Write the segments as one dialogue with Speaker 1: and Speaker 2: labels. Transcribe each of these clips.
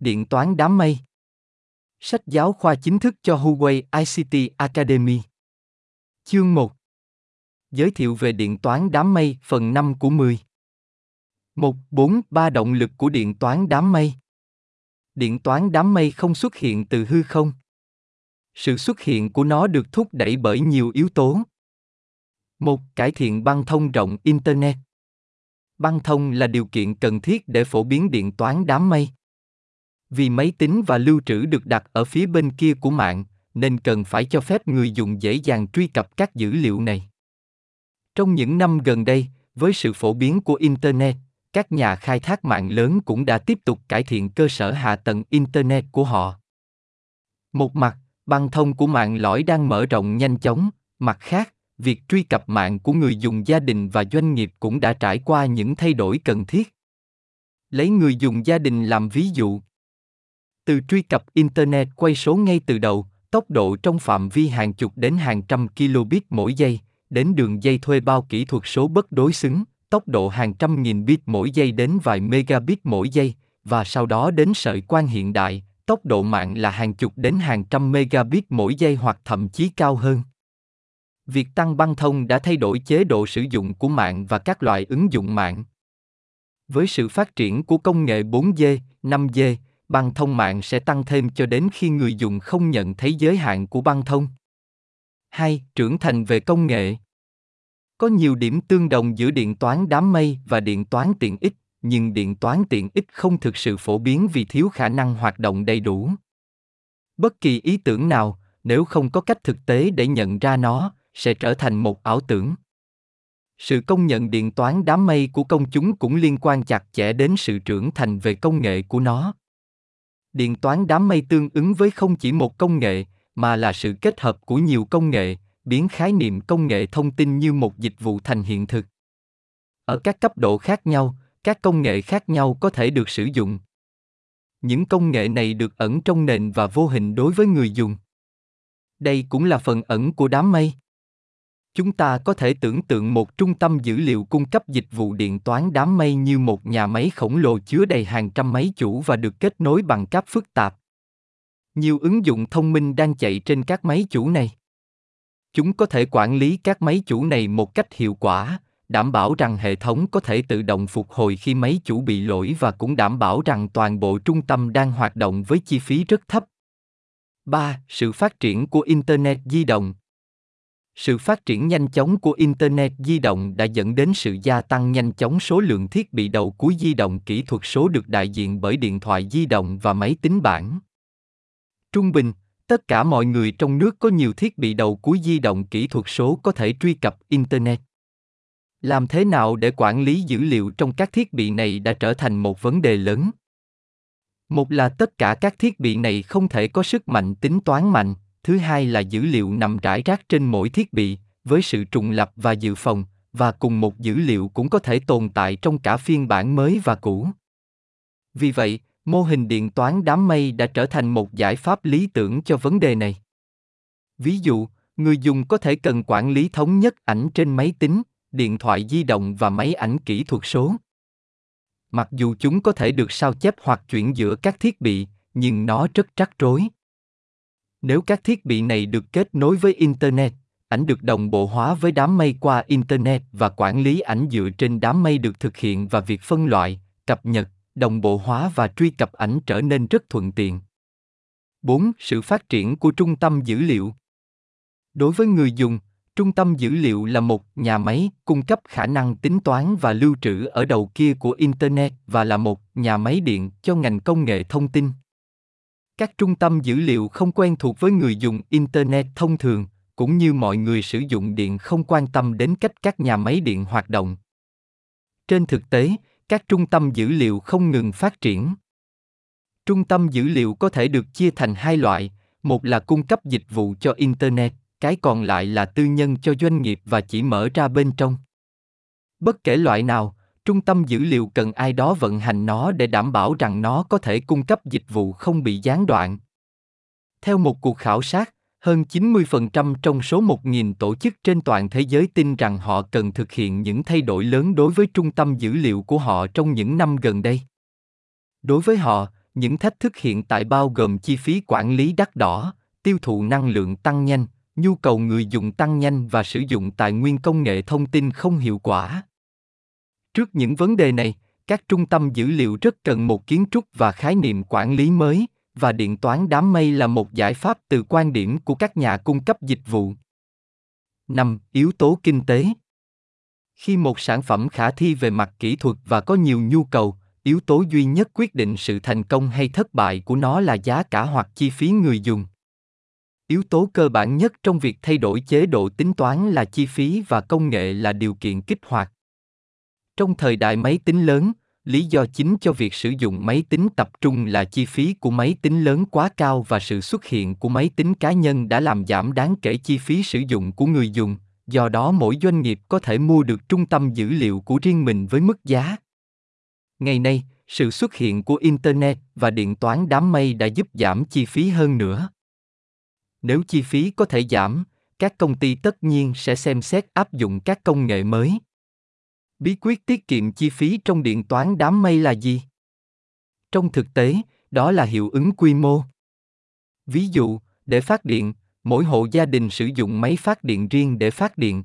Speaker 1: Điện toán đám mây Sách giáo khoa chính thức cho Huawei ICT Academy Chương 1 Giới thiệu về điện toán đám mây phần 5 của 10 1. 4. Ba động lực của điện toán đám mây Điện toán đám mây không xuất hiện từ hư không. Sự xuất hiện của nó được thúc đẩy bởi nhiều yếu tố. Một, cải thiện băng thông rộng Internet. Băng thông là điều kiện cần thiết để phổ biến điện toán đám mây. Vì máy tính và lưu trữ được đặt ở phía bên kia của mạng, nên cần phải cho phép người dùng dễ dàng truy cập các dữ liệu này. Trong những năm gần đây, với sự phổ biến của Internet, các nhà khai thác mạng lớn cũng đã tiếp tục cải thiện cơ sở hạ tầng Internet của họ. Một mặt, băng thông của mạng lõi đang mở rộng nhanh chóng, mặt khác, việc truy cập mạng của người dùng gia đình và doanh nghiệp cũng đã trải qua những thay đổi cần thiết. Lấy người dùng gia đình làm ví dụ. Từ truy cập Internet quay số ngay từ đầu, tốc độ trong phạm vi hàng chục đến hàng trăm kilobit mỗi giây, đến đường dây thuê bao kỹ thuật số bất đối xứng, tốc độ hàng trăm nghìn bit mỗi giây đến vài megabit mỗi giây, và sau đó đến sợi quang hiện đại, tốc độ mạng là hàng chục đến hàng trăm megabit mỗi giây hoặc thậm chí cao hơn. Việc tăng băng thông đã thay đổi chế độ sử dụng của mạng và các loại ứng dụng mạng. Với sự phát triển của công nghệ 4G, 5G, băng thông mạng sẽ tăng thêm cho đến khi người dùng không nhận thấy giới hạn của băng thông. 2. Trưởng thành về công nghệ có nhiều điểm tương đồng giữa điện toán đám mây và điện toán tiện ích, nhưng điện toán tiện ích không thực sự phổ biến vì thiếu khả năng hoạt động đầy đủ. Bất kỳ ý tưởng nào, nếu không có cách thực tế để nhận ra nó, sẽ trở thành một ảo tưởng. Sự công nhận điện toán đám mây của công chúng cũng liên quan chặt chẽ đến sự trưởng thành về công nghệ của nó. Điện toán đám mây tương ứng với không chỉ một công nghệ, mà là sự kết hợp của nhiều công nghệ, biến khái niệm công nghệ thông tin như một dịch vụ thành hiện thực. Ở các cấp độ khác nhau, các công nghệ khác nhau có thể được sử dụng. Những công nghệ này được ẩn trong nền và vô hình đối với người dùng. Đây cũng là phần ẩn của đám mây. Chúng ta có thể tưởng tượng một trung tâm dữ liệu cung cấp dịch vụ điện toán đám mây như một nhà máy khổng lồ chứa đầy hàng trăm máy chủ và được kết nối bằng cáp phức tạp. Nhiều ứng dụng thông minh đang chạy trên các máy chủ này. Chúng có thể quản lý các máy chủ này một cách hiệu quả, đảm bảo rằng hệ thống có thể tự động phục hồi khi máy chủ bị lỗi và cũng đảm bảo rằng toàn bộ trung tâm đang hoạt động với chi phí rất thấp. 3. Sự phát triển của Internet di động sự phát triển nhanh chóng của Internet di động đã dẫn đến sự gia tăng nhanh chóng số lượng thiết bị đầu cuối di động kỹ thuật số được đại diện bởi điện thoại di động và máy tính bảng. Trung bình, Tất cả mọi người trong nước có nhiều thiết bị đầu cuối di động kỹ thuật số có thể truy cập Internet. Làm thế nào để quản lý dữ liệu trong các thiết bị này đã trở thành một vấn đề lớn. Một là tất cả các thiết bị này không thể có sức mạnh tính toán mạnh, thứ hai là dữ liệu nằm rải rác trên mỗi thiết bị, với sự trùng lập và dự phòng, và cùng một dữ liệu cũng có thể tồn tại trong cả phiên bản mới và cũ. Vì vậy, mô hình điện toán đám mây đã trở thành một giải pháp lý tưởng cho vấn đề này. Ví dụ người dùng có thể cần quản lý thống nhất ảnh trên máy tính điện thoại di động và máy ảnh kỹ thuật số. Mặc dù chúng có thể được sao chép hoặc chuyển giữa các thiết bị nhưng nó rất rắc rối nếu các thiết bị này được kết nối với internet ảnh được đồng bộ hóa với đám mây qua internet và quản lý ảnh dựa trên đám mây được thực hiện và việc phân loại cập nhật đồng bộ hóa và truy cập ảnh trở nên rất thuận tiện. 4. Sự phát triển của trung tâm dữ liệu. Đối với người dùng, trung tâm dữ liệu là một nhà máy cung cấp khả năng tính toán và lưu trữ ở đầu kia của internet và là một nhà máy điện cho ngành công nghệ thông tin. Các trung tâm dữ liệu không quen thuộc với người dùng internet thông thường, cũng như mọi người sử dụng điện không quan tâm đến cách các nhà máy điện hoạt động. Trên thực tế, các trung tâm dữ liệu không ngừng phát triển trung tâm dữ liệu có thể được chia thành hai loại một là cung cấp dịch vụ cho internet cái còn lại là tư nhân cho doanh nghiệp và chỉ mở ra bên trong bất kể loại nào trung tâm dữ liệu cần ai đó vận hành nó để đảm bảo rằng nó có thể cung cấp dịch vụ không bị gián đoạn theo một cuộc khảo sát hơn 90% trong số 1.000 tổ chức trên toàn thế giới tin rằng họ cần thực hiện những thay đổi lớn đối với trung tâm dữ liệu của họ trong những năm gần đây. Đối với họ, Những thách thức hiện tại bao gồm chi phí quản lý đắt đỏ, tiêu thụ năng lượng tăng nhanh, nhu cầu người dùng tăng nhanh và sử dụng tài nguyên công nghệ thông tin không hiệu quả. Trước những vấn đề này, các trung tâm dữ liệu rất cần một kiến trúc và khái niệm quản lý mới, và điện toán đám mây là một giải pháp từ quan điểm của các nhà cung cấp dịch vụ. 5. Yếu tố kinh tế Khi một sản phẩm khả thi về mặt kỹ thuật và có nhiều nhu cầu, yếu tố duy nhất quyết định sự thành công hay thất bại của nó là giá cả hoặc chi phí người dùng. Yếu tố cơ bản nhất trong việc thay đổi chế độ tính toán là chi phí và công nghệ là điều kiện kích hoạt. Trong thời đại máy tính lớn, lý do chính cho việc sử dụng máy tính tập trung là chi phí của máy tính lớn quá cao và sự xuất hiện của máy tính cá nhân đã làm giảm đáng kể chi phí sử dụng của người dùng. Do đó mỗi doanh nghiệp có thể mua được trung tâm dữ liệu của riêng mình với mức giá. Ngày nay sự xuất hiện của internet và điện toán đám mây đã giúp giảm chi phí hơn nữa. Nếu chi phí có thể giảm các công ty tất nhiên sẽ xem xét áp dụng các công nghệ mới bí quyết tiết kiệm chi phí trong điện toán đám mây là gì? Trong thực tế, đó là hiệu ứng quy mô. Ví dụ, để phát điện, mỗi hộ gia đình sử dụng máy phát điện riêng để phát điện.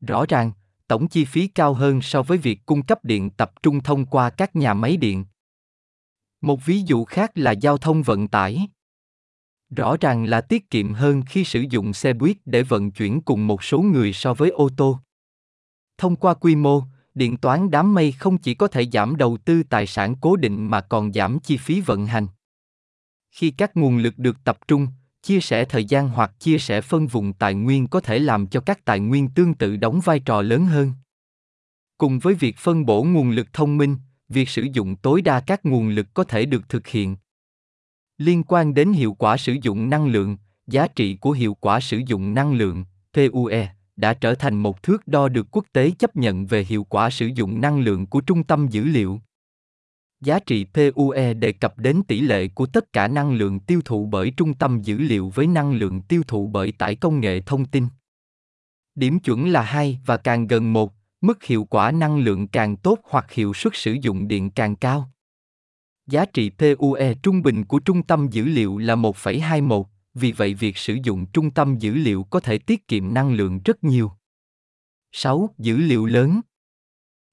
Speaker 1: Rõ ràng, tổng chi phí cao hơn so với việc cung cấp điện tập trung thông qua các nhà máy điện. Một ví dụ khác là giao thông vận tải. Rõ ràng là tiết kiệm hơn khi sử dụng xe buýt để vận chuyển cùng một số người so với ô tô thông qua quy mô, điện toán đám mây không chỉ có thể giảm đầu tư tài sản cố định mà còn giảm chi phí vận hành. Khi các nguồn lực được tập trung, chia sẻ thời gian hoặc chia sẻ phân vùng tài nguyên có thể làm cho các tài nguyên tương tự đóng vai trò lớn hơn. Cùng với việc phân bổ nguồn lực thông minh, việc sử dụng tối đa các nguồn lực có thể được thực hiện. Liên quan đến hiệu quả sử dụng năng lượng, giá trị của hiệu quả sử dụng năng lượng pue đã trở thành một thước đo được quốc tế chấp nhận về hiệu quả sử dụng năng lượng của trung tâm dữ liệu Giá trị PUE đề cập đến tỷ lệ của tất cả năng lượng tiêu thụ bởi trung tâm dữ liệu với năng lượng tiêu thụ bởi tải công nghệ thông tin. Điểm chuẩn là 2 và càng gần 1, mức hiệu quả năng lượng càng tốt hoặc hiệu suất sử dụng điện càng cao. Giá trị PUE trung bình của trung tâm dữ liệu là 1,21, vì vậy việc sử dụng trung tâm dữ liệu có thể tiết kiệm năng lượng rất nhiều. 6. Dữ liệu lớn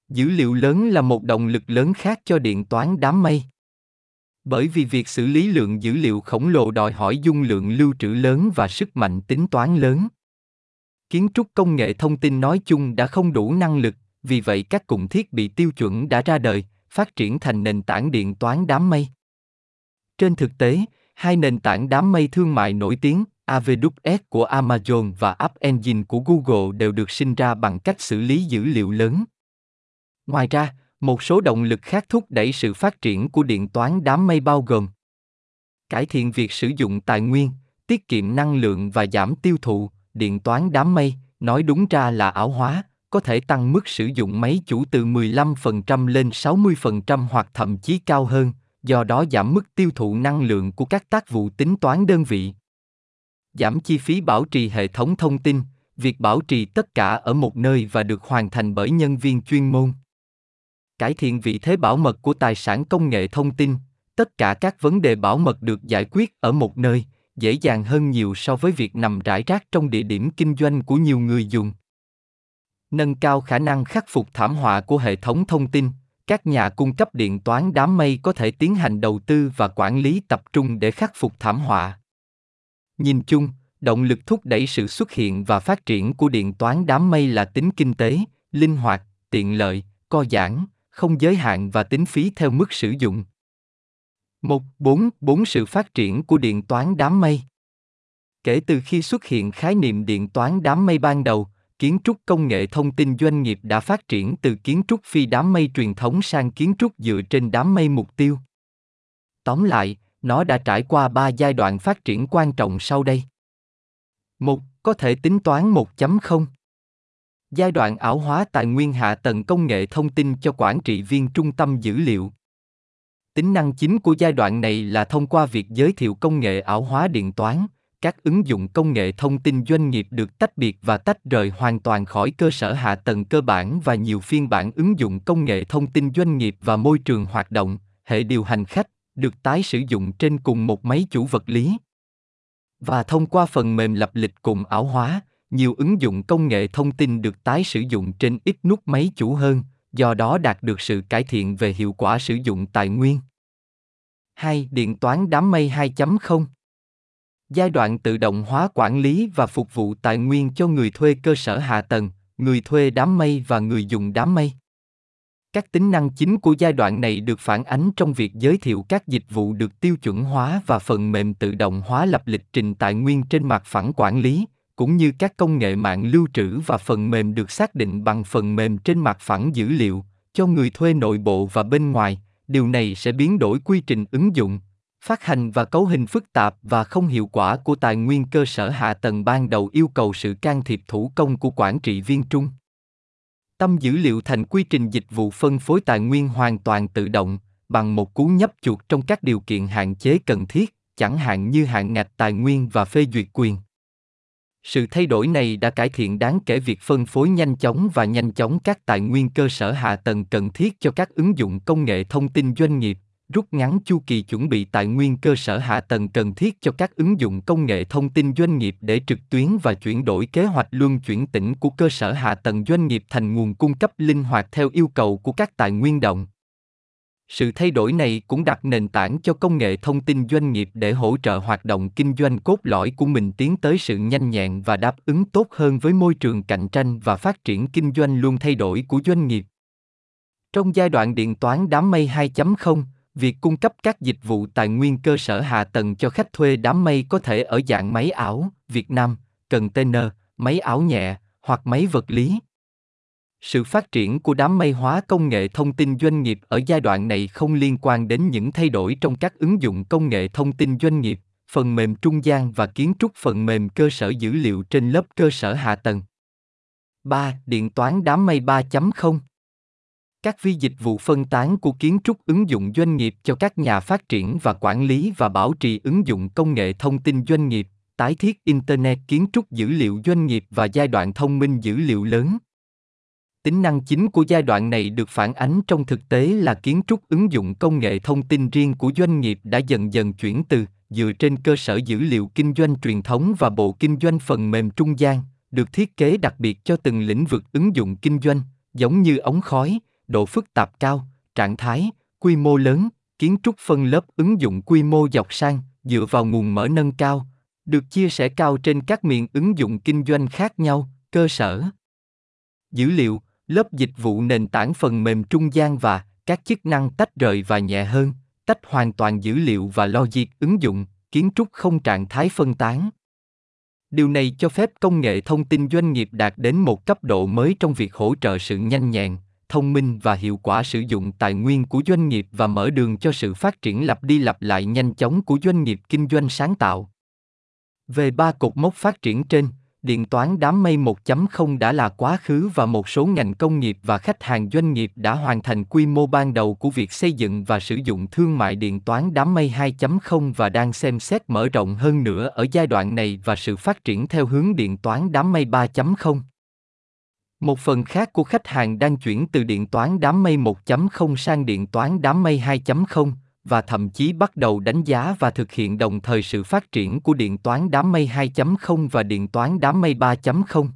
Speaker 1: dữ liệu lớn là một động lực lớn khác cho điện toán đám mây bởi vì việc xử lý lượng dữ liệu khổng lồ đòi hỏi dung lượng lưu trữ lớn và sức mạnh tính toán lớn kiến trúc công nghệ thông tin nói chung đã không đủ năng lực, vì vậy các cụm thiết bị tiêu chuẩn đã ra đời, phát triển thành nền tảng điện toán đám mây trên thực tế hai nền tảng đám mây thương mại nổi tiếng AWS của Amazon và App Engine của Google đều được sinh ra bằng cách xử lý dữ liệu lớn. Ngoài ra, một số động lực khác thúc đẩy sự phát triển của điện toán đám mây bao gồm cải thiện việc sử dụng tài nguyên, tiết kiệm năng lượng và giảm tiêu thụ, điện toán đám mây, nói đúng ra là ảo hóa, có thể tăng mức sử dụng máy chủ từ 15% lên 60% hoặc thậm chí cao hơn, do đó giảm mức tiêu thụ năng lượng của các tác vụ tính toán đơn vị. Giảm chi phí bảo trì hệ thống thông tin, việc bảo trì tất cả ở một nơi và được hoàn thành bởi nhân viên chuyên môn. Cải thiện vị thế bảo mật của tài sản công nghệ thông tin tất cả các vấn đề bảo mật được giải quyết ở một nơi dễ dàng hơn nhiều so với việc nằm rải rác trong địa điểm kinh doanh của nhiều người dùng. Nâng cao khả năng khắc phục thảm họa của hệ thống thông tin các nhà cung cấp điện toán đám mây có thể tiến hành đầu tư và quản lý tập trung để khắc phục thảm họa nhìn chung động lực thúc đẩy sự xuất hiện và phát triển của điện toán đám mây là tính kinh tế linh hoạt tiện lợi co giãn không giới hạn và tính phí theo mức sử dụng. 1. 4. 4. Sự phát triển của điện toán đám mây Kể từ khi xuất hiện khái niệm điện toán đám mây ban đầu, kiến trúc công nghệ thông tin doanh nghiệp đã phát triển từ kiến trúc phi đám mây truyền thống sang kiến trúc dựa trên đám mây mục tiêu. Tóm lại, nó đã trải qua ba giai đoạn phát triển quan trọng sau đây. 1. Có thể tính toán 1.0 Giai đoạn ảo hóa tài nguyên hạ tầng công nghệ thông tin cho quản trị viên trung tâm dữ liệu. Tính năng chính của giai đoạn này là thông qua việc giới thiệu công nghệ ảo hóa điện toán, các ứng dụng công nghệ thông tin doanh nghiệp được tách biệt và tách rời hoàn toàn khỏi cơ sở hạ tầng cơ bản và nhiều phiên bản ứng dụng công nghệ thông tin doanh nghiệp và môi trường hoạt động, hệ điều hành khách, được tái sử dụng trên cùng một máy chủ vật lý. Và thông qua phần mềm lập lịch cùng ảo hóa, nhiều ứng dụng công nghệ thông tin được tái sử dụng trên ít nút máy chủ hơn, do đó đạt được sự cải thiện về hiệu quả sử dụng tài nguyên. 2. Điện toán đám mây 2.0 Giai đoạn tự động hóa quản lý và phục vụ tài nguyên cho người thuê cơ sở hạ tầng, người thuê đám mây và người dùng đám mây. Các tính năng chính của giai đoạn này được phản ánh trong việc giới thiệu các dịch vụ được tiêu chuẩn hóa và phần mềm tự động hóa lập lịch trình tài nguyên trên mặt phẳng quản lý, cũng như các công nghệ mạng lưu trữ và phần mềm được xác định bằng phần mềm trên mặt phẳng dữ liệu cho người thuê nội bộ và bên ngoài. Điều này sẽ biến đổi quy trình ứng dụng, phát hành và cấu hình phức tạp và không hiệu quả của tài nguyên cơ sở hạ tầng ban đầu yêu cầu sự can thiệp thủ công của quản trị viên trung. Tâm dữ liệu thành quy trình dịch vụ phân phối tài nguyên hoàn toàn tự động, bằng một cú nhấp chuột trong các điều kiện hạn chế cần thiết, chẳng hạn như hạn ngạch tài nguyên và phê duyệt quyền. Sự thay đổi này đã cải thiện đáng kể việc phân phối nhanh chóng và nhanh chóng các tài nguyên cơ sở hạ tầng cần thiết cho các ứng dụng công nghệ thông tin doanh nghiệp rút ngắn chu kỳ chuẩn bị tài nguyên cơ sở hạ tầng cần thiết cho các ứng dụng công nghệ thông tin doanh nghiệp để trực tuyến và chuyển đổi kế hoạch luân chuyển tỉnh của cơ sở hạ tầng doanh nghiệp thành nguồn cung cấp linh hoạt theo yêu cầu của các tài nguyên động. Sự thay đổi này cũng đặt nền tảng cho công nghệ thông tin doanh nghiệp để hỗ trợ hoạt động kinh doanh cốt lõi của mình tiến tới sự nhanh nhẹn và đáp ứng tốt hơn với môi trường cạnh tranh và phát triển kinh doanh luôn thay đổi của doanh nghiệp. Trong giai đoạn điện toán đám mây 2.0, việc cung cấp các dịch vụ tài nguyên cơ sở hạ tầng cho khách thuê đám mây có thể ở dạng máy ảo, Việt Nam, container, máy ảo nhẹ hoặc máy vật lý. Sự phát triển của đám mây hóa công nghệ thông tin doanh nghiệp ở giai đoạn này không liên quan đến những thay đổi trong các ứng dụng công nghệ thông tin doanh nghiệp, phần mềm trung gian và kiến trúc phần mềm cơ sở dữ liệu trên lớp cơ sở hạ tầng. 3. Điện toán đám mây 3.0 các vi dịch vụ phân tán của kiến trúc ứng dụng doanh nghiệp cho các nhà phát triển và quản lý và bảo trì ứng dụng công nghệ thông tin doanh nghiệp, tái thiết internet kiến trúc dữ liệu doanh nghiệp và giai đoạn thông minh dữ liệu lớn. Tính năng chính của giai đoạn này được phản ánh trong thực tế là kiến trúc ứng dụng công nghệ thông tin riêng của doanh nghiệp đã dần dần chuyển từ, dựa trên cơ sở dữ liệu kinh doanh truyền thống và bộ kinh doanh phần mềm trung gian, được thiết kế đặc biệt cho từng lĩnh vực ứng dụng kinh doanh, giống như ống khói độ phức tạp cao, trạng thái, quy mô lớn, kiến trúc phân lớp ứng dụng quy mô dọc sang, dựa vào nguồn mở nâng cao, được chia sẻ cao trên các miền ứng dụng kinh doanh khác nhau, cơ sở. Dữ liệu, lớp dịch vụ nền tảng phần mềm trung gian và các chức năng tách rời và nhẹ hơn, tách hoàn toàn dữ liệu và logic ứng dụng, kiến trúc không trạng thái phân tán. Điều này cho phép công nghệ thông tin doanh nghiệp đạt đến một cấp độ mới trong việc hỗ trợ sự nhanh nhẹn, thông minh và hiệu quả sử dụng tài nguyên của doanh nghiệp và mở đường cho sự phát triển lặp đi lặp lại nhanh chóng của doanh nghiệp kinh doanh sáng tạo. Về ba cột mốc phát triển trên, điện toán đám mây 1.0 đã là quá khứ và một số ngành công nghiệp và khách hàng doanh nghiệp đã hoàn thành quy mô ban đầu của việc xây dựng và sử dụng thương mại điện toán đám mây 2.0 và đang xem xét mở rộng hơn nữa ở giai đoạn này và sự phát triển theo hướng điện toán đám mây 3.0. Một phần khác của khách hàng đang chuyển từ điện toán đám mây 1.0 sang điện toán đám mây 2.0 và thậm chí bắt đầu đánh giá và thực hiện đồng thời sự phát triển của điện toán đám mây 2.0 và điện toán đám mây 3.0.